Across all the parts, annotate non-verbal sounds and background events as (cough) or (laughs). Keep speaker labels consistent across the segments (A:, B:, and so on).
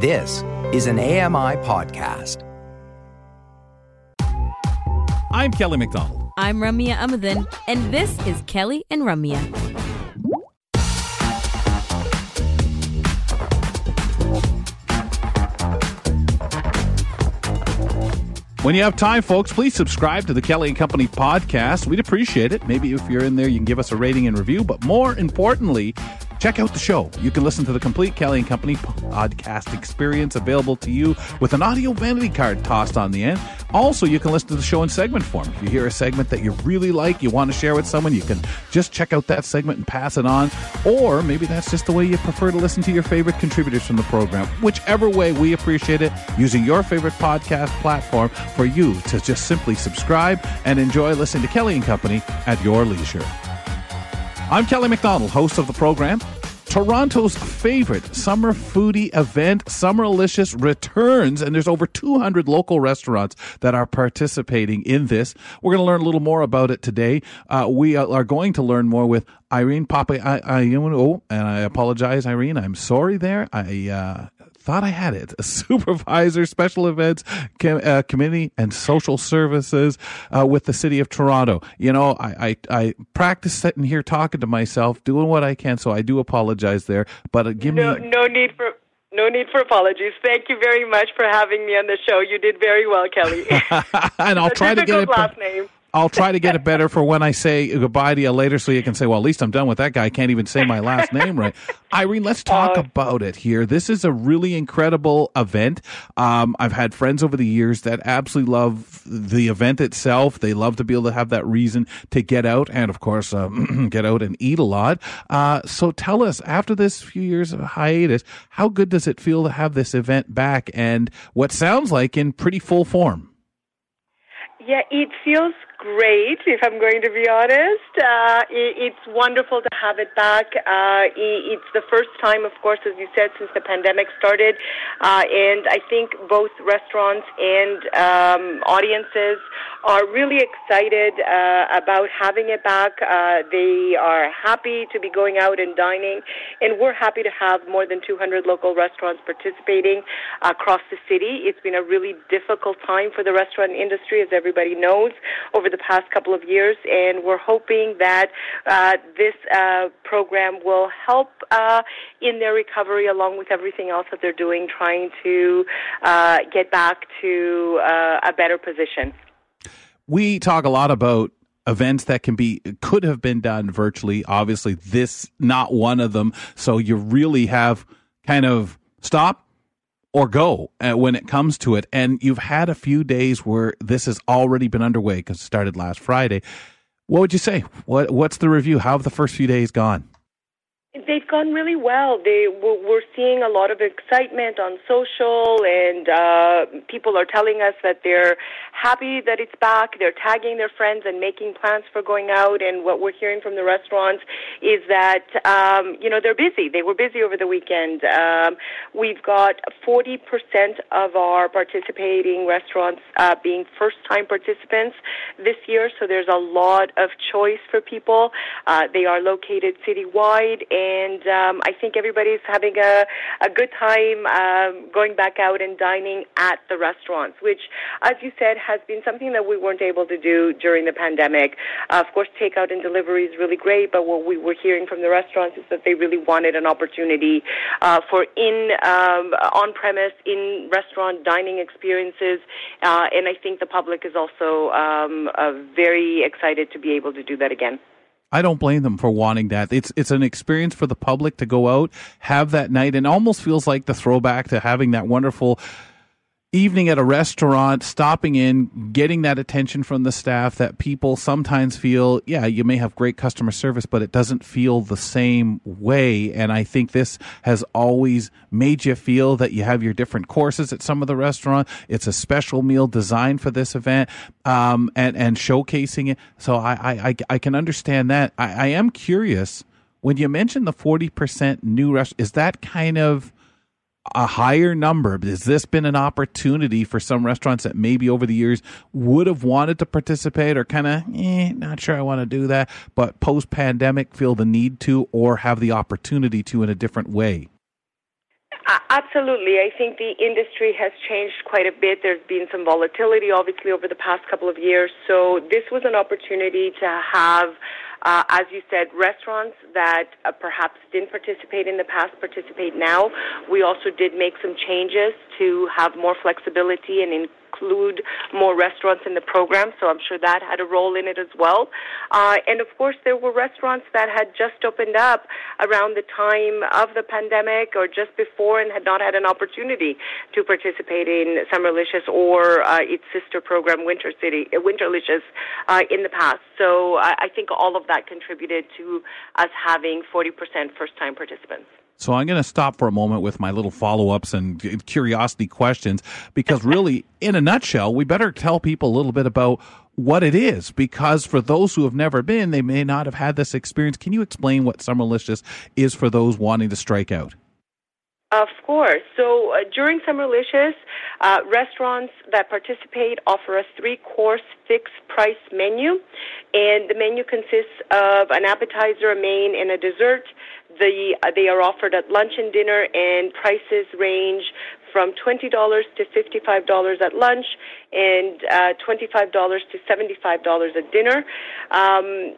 A: This is an AMI podcast.
B: I'm Kelly McDonald.
C: I'm Ramya Amuthan, and this is Kelly and Ramya.
B: When you have time, folks, please subscribe to the Kelly and Company podcast. We'd appreciate it. Maybe if you're in there, you can give us a rating and review. But more importantly, check out the show. You can listen to the complete Kelly and Company podcast experience available to you with an audio vanity card tossed on the end. Also, you can listen to the show in segment form. If you hear a segment that you really like, you want to share with someone, you can just check out that segment and pass it on. Or maybe that's just the way you prefer to listen to your favorite contributors from the program. Whichever way, we appreciate it using your favorite podcast platform for you to just simply subscribe and enjoy listening to Kelly and Company at your leisure. I'm Kelly McDonald, host of the program. Toronto's favorite summer foodie event, Summerlicious, returns, and there's over 200 local restaurants that are participating in this. We're going to learn a little more about it today. Uh, we are going to learn more with Irene Papa Oh, and I apologize, Irene. I'm sorry there. I uh, thought I had it. A (laughs) supervisor, special events com- uh, committee, and social services uh, with the city of Toronto. You know, I, I, I practice sitting here talking to myself, doing what I can. So I do apologize there. But uh, give
D: no,
B: me
D: no need for. No need for apologies. Thank you very much for having me on the show. You did very well, Kelly. (laughs) (laughs)
B: and I'll try to get it.
D: last name.
B: I'll try to get it better for when I say goodbye to you later so you can say, well, at least I'm done with that guy. I can't even say my last name right. Irene, let's talk
D: Uh,
B: about it here. This is a really incredible event. Um, I've had friends over the years that absolutely love the event itself. They love to be able to have that reason to get out and, of course, um, (clears throat) get out and eat a lot. Uh, so tell us, after this few years of hiatus, how good does it feel to have this event back and what sounds like in pretty full form?
D: Yeah, it feels great, if I'm going to be honest. Uh, it, it's wonderful to have it back. Uh, it's the first time, of course, as you said, since the pandemic started. Uh, and I think both restaurants and um, audiences are really excited uh, about having it back. Uh, they are happy to be going out and dining. And we're happy to have more than 200 local restaurants participating across the city. It's been a really difficult time for the restaurant industry, as everybody knows, over the past couple of years, and we're hoping that uh, this uh, program will help uh, in their recovery, along with everything else that they're doing, trying to uh, get back to uh, a better position.
B: we talk a lot about events that can be could have been done virtually obviously this not one of them so you really have kind of stop or go uh, when it comes to it. And you've had a few days where this has already been underway because it started last friday. What would you say? What what's the review? How have the first few days gone
D: They've gone really well. They we're seeing a lot of excitement on social, and uh, people are telling us that they're happy that it's back. They're tagging their friends and making plans for going out. And what we're hearing from the restaurants is that um, you know they're busy. They were busy over the weekend. Um, we've got 40% of our participating restaurants uh, being first-time participants this year. So there's a lot of choice for people. Uh, they are located citywide, and um, I think everybody's having a, a good time um, going back out and dining at the restaurants, which, as you said, has been something that we weren't able to do during the pandemic. Uh, of course, takeout and delivery is really great, but what we were hearing from the restaurants is that they really wanted an opportunity uh, for in um, on-premise, in-restaurant dining experiences, uh, and I think the public is also um, uh, very excited to be able to do that again.
B: I don't blame them for wanting that. It's it's an experience for the public to go out, have that night, and almost feels like the throwback to having that wonderful evening at a restaurant, stopping in, getting that attention from the staff that people sometimes feel, yeah, you may have great customer service, but it doesn't feel the same way. And I think this has always made you feel that you have your different courses at some of the restaurant. It's a special meal designed for this event, um, and, and showcasing it. So I, I, I, can understand that. I, I am curious when you mentioned the 40% new rest, is that kind of, a higher number? Has this been an opportunity for some restaurants that maybe over the years would have wanted to participate or kind of, eh, not sure I want to do that, but post pandemic feel the need to or have the opportunity to in a different way?
D: absolutely. I think the industry has changed quite a bit. There's been some volatility, obviously, over the past couple of years. So this was an opportunity to have uh, as you said, restaurants that uh, perhaps didn't participate in the past participate now. We also did make some changes to have more flexibility and include more restaurants in the program, so I'm sure that had a role in it as well. Uh, and of course, there were restaurants that had just opened up around the time of the pandemic or just before and had not had an opportunity to participate in Summerlicious or uh, its sister program, Winter City, uh, Winterlicious, uh, in the past. So I, I think all of that contributed to us having 40% first-time participants.
B: So I'm going to stop for a moment with my little follow ups and curiosity questions because, really, (laughs) in a nutshell, we better tell people a little bit about what it is because for those who have never been, they may not have had this experience. Can you explain what Summerlicious is for those wanting to strike out?
D: Of course. So uh, during Summerlicious, uh, restaurants that participate offer a three-course fixed price menu, and the menu consists of an appetizer, a main, and a dessert. The, uh, they are offered at lunch and dinner, and prices range from $20 to $55 at lunch and uh, $25 to $75 at dinner. Um,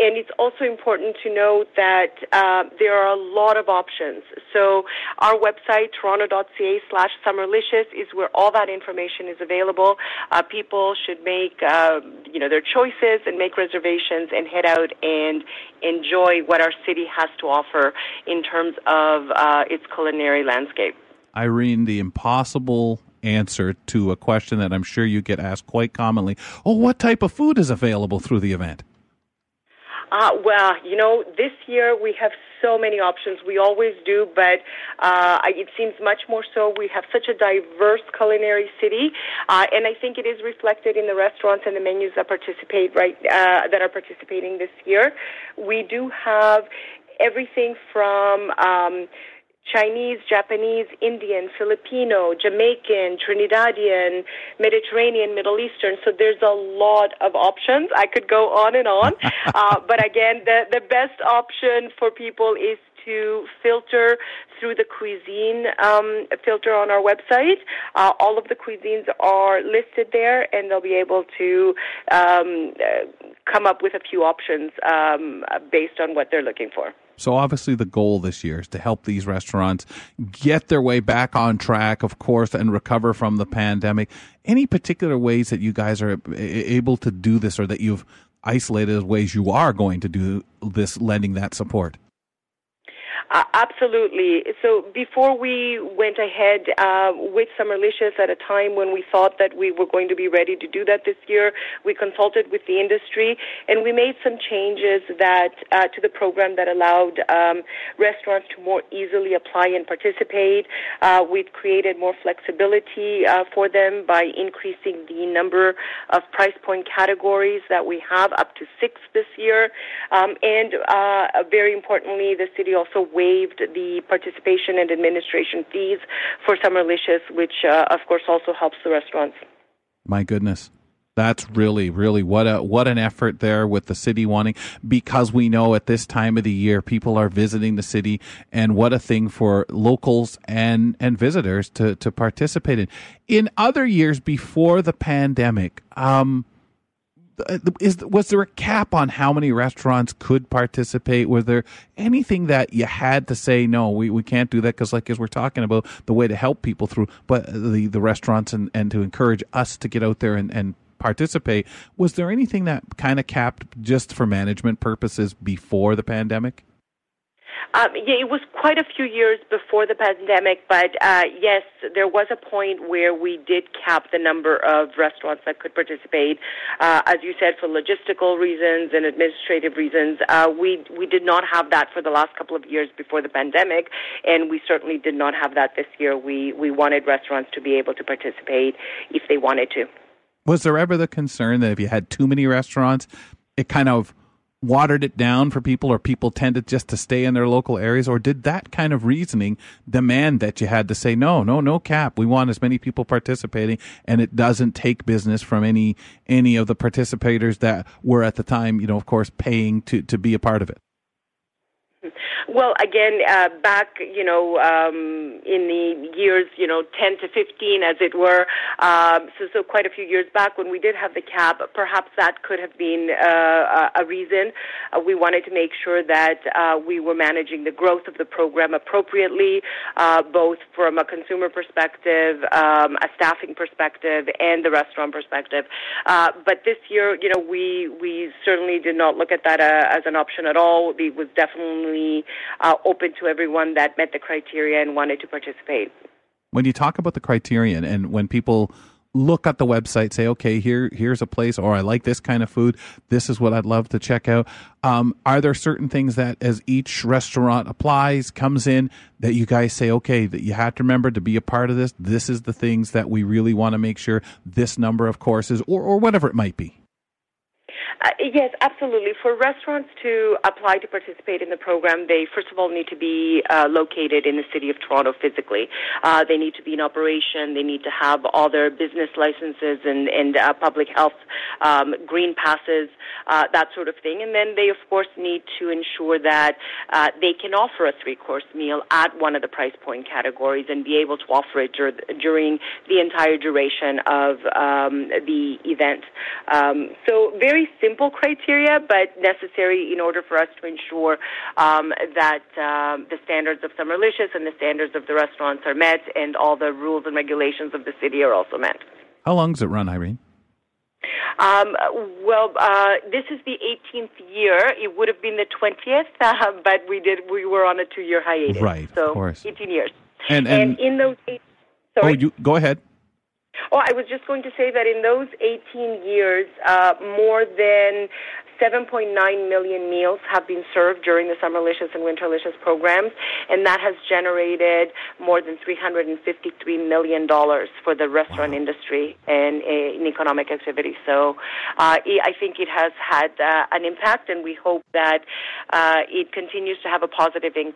D: and it's also important to note that uh, there are a lot of options. So our website, toronto.ca slash summerlicious, is where all that information is available. Uh, people should make, uh, you know, their choices and make reservations and head out and enjoy what our city has to offer in terms of uh, its culinary landscape.
B: Irene, the impossible answer to a question that I'm sure you get asked quite commonly. Oh, what type of food is available through the event?
D: Uh, well, you know, this year we have so many options. We always do, but uh, it seems much more so. We have such a diverse culinary city, uh, and I think it is reflected in the restaurants and the menus that participate right uh, that are participating this year. We do have everything from um, Chinese, Japanese, Indian, Filipino, Jamaican, Trinidadian, Mediterranean, Middle Eastern. So there's a lot of options. I could go on and on. (laughs) uh, but again, the, the best option for people is to filter through the cuisine um, filter on our website. Uh, all of the cuisines are listed there, and they'll be able to um, uh, come up with a few options um, based on what they're looking for.
B: So obviously the goal this year is to help these restaurants get their way back on track, of course, and recover from the pandemic. Any particular ways that you guys are able to do this or that you've isolated ways you are going to do this, lending that support?
D: Uh, absolutely. So before we went ahead uh, with Summerlicious at a time when we thought that we were going to be ready to do that this year, we consulted with the industry and we made some changes that uh, to the program that allowed um, restaurants to more easily apply and participate. Uh, we've created more flexibility uh, for them by increasing the number of price point categories that we have up to six this year, um, and uh, very importantly, the city also waived the participation and administration fees for Summerlicious, which uh, of course also helps the restaurants.
B: My goodness. That's really, really what a what an effort there with the city wanting because we know at this time of the year people are visiting the city and what a thing for locals and and visitors to to participate in. In other years before the pandemic, um, Uh, is was there a cap on how many restaurants could participate? Was there anything that you had to say no, we, we can't do that because like as we're talking about the way to help people through, but the the restaurants and and to encourage us to get out there and and participate. Was there anything that kind of capped just for management purposes before the pandemic?
D: Um, yeah, it was quite a few years before the pandemic, but uh, yes, there was a point where we did cap the number of restaurants that could participate. Uh, as you said, for logistical reasons and administrative reasons, uh, we we did not have that for the last couple of years before the pandemic, and we certainly did not have that this year. We we wanted restaurants to be able to participate if they wanted to.
B: Was there ever the concern that if you had too many restaurants, it kind of watered it down for people or people tended just to stay in their local areas? Or did that kind of reasoning demand that you had to say no no no cap. We want as many people participating and it doesn't take business from any any of the participators that were at the time you know of course paying to to be a part of it
D: Well, again, uh, back, you know, um, in the years, you know, 10 to 15, as it were, um, so, so quite a few years back when we did have the cap, perhaps that could have been uh, a reason. Uh, we wanted to make sure that uh, we were managing the growth of the program appropriately, uh, both from a consumer perspective, um, a staffing perspective, and the restaurant perspective. But this year, you know, we, we certainly did not look at that as an option at all. It was definitely uh, open to everyone that met the criteria and wanted to participate.
B: When you talk about the criterion and when people look at the website, say, okay, here here's a place, or I like this kind of food. This is what I'd love to check out. Um, are there certain things that, as each restaurant applies, comes in, that you guys say, okay, that you have to remember to be a part of this. This is the things that we really want to make sure. This number of courses, or or whatever it might be.
D: Uh, yes, absolutely. For restaurants to apply to participate in the program, they first of all need to be uh, located in the city of Toronto physically. Uh, they need to be in operation. They need to have all their business licenses and, and uh, public health um, green passes, uh, that sort of thing. And then they, of course, need to ensure that uh, they can offer a three-course meal at one of the price point categories and be able to offer it dur- during the entire duration of um, the event. Um, so very simple criteria, but necessary in order for us to ensure um, that um, the standards of Summerlicious and the standards of the restaurants are met, and all the rules and regulations of the city are also met.
B: How long does it run, Irene?
D: Um, well, uh, this is the 18th year. It would have been the 20th, (laughs) uh, but we did we were on a two-year hiatus.
B: Right,
D: so
B: of course.
D: 18 years.
B: And, and,
D: and in those eight,
B: oh,
D: sorry.
B: you go ahead.
D: Oh, I was just going to say that in those 18 years, uh, more than 7.9 million meals have been served during the Summerlicious and Winterlicious programs, and that has generated more than $353 million for the restaurant
B: Wow.
D: industry and uh, in economic activity. So uh, I think it has had uh, an impact, and we hope that uh, it continues to have a positive in-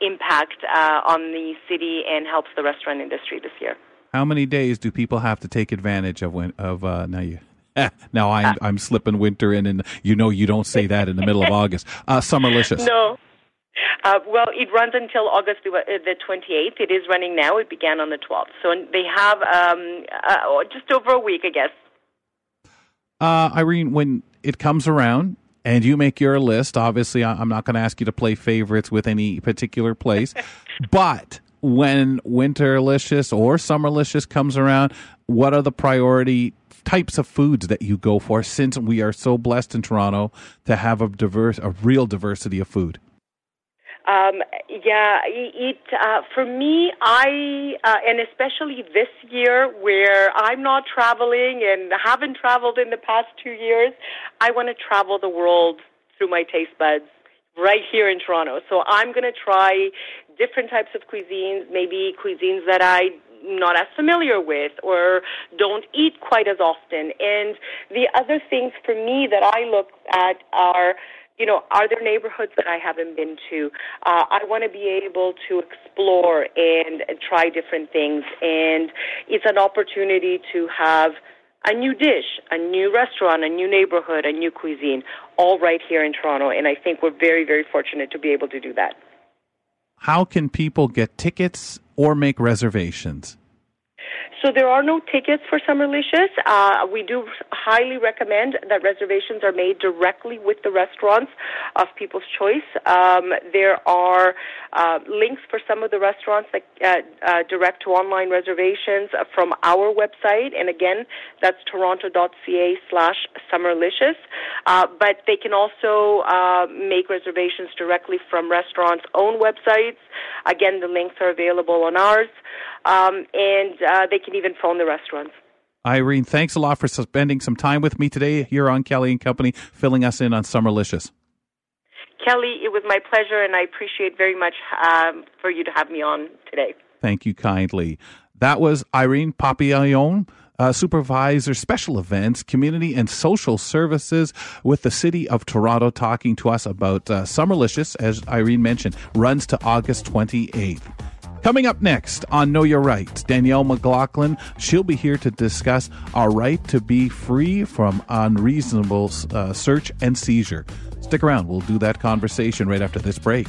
D: impact uh, on the city and helps the restaurant industry this year.
B: How many days do people have to take advantage of when of uh, now you now I'm I'm slipping winter in and you know you don't say that in the middle of (laughs) August. Uh, Summerlicious.
D: No. Uh, well, it runs until August the, uh, the 28th. It is running now. It began on the 12th. So they have um, uh, just over a week, I guess.
B: Uh, Irene, when it comes around and you make your list, obviously I- I'm not going to ask you to play favorites with any particular place, (laughs) but when Winterlicious or Summerlicious comes around, what are the priority types of foods that you go for? Since we are so blessed in Toronto to have a diverse, a real diversity of food.
D: Um, yeah, it uh, for me, I uh, and especially this year where I'm not traveling and haven't traveled in the past two years, I want to travel the world through my taste buds right here in Toronto. So I'm going to try different types of cuisines, maybe cuisines that I not as familiar with or don't eat quite as often. And the other things for me that I look at are you know, are there neighborhoods that I haven't been to? Uh, I want to be able to explore and, and try different things, and it's an opportunity to have a new dish, a new restaurant, a new neighborhood, a new cuisine, all right here in Toronto. And I think we're very, very fortunate to be able to do that.
B: How can people get tickets or make reservations?
D: So there are no tickets for Summerlicious. Uh, we do highly recommend that reservations are made directly with the restaurants of people's choice. Um, there are uh, links for some of the restaurants that uh, uh, direct to online reservations from our website, and again, that's toronto.ca slash Summerlicious. Uh, but they can also uh, make reservations directly from restaurants' own websites. Again, the links are available on ours, um, and they can even phone the restaurants.
B: Irene, thanks a lot for spending some time with me today here on Kelly and Company, filling us in on Summerlicious.
D: Kelly, it was my pleasure, and I appreciate very much um, for you to have me on today.
B: Thank you kindly. That was Irene Papillon. Uh, supervisor special events, community and social services with the city of Toronto, talking to us about uh, Summerlicious, as Irene mentioned, runs to August 28th. Coming up next on Know Your Rights, Danielle McLaughlin. She'll be here to discuss our right to be free from unreasonable uh, search and seizure. Stick around. We'll do that conversation right after this break.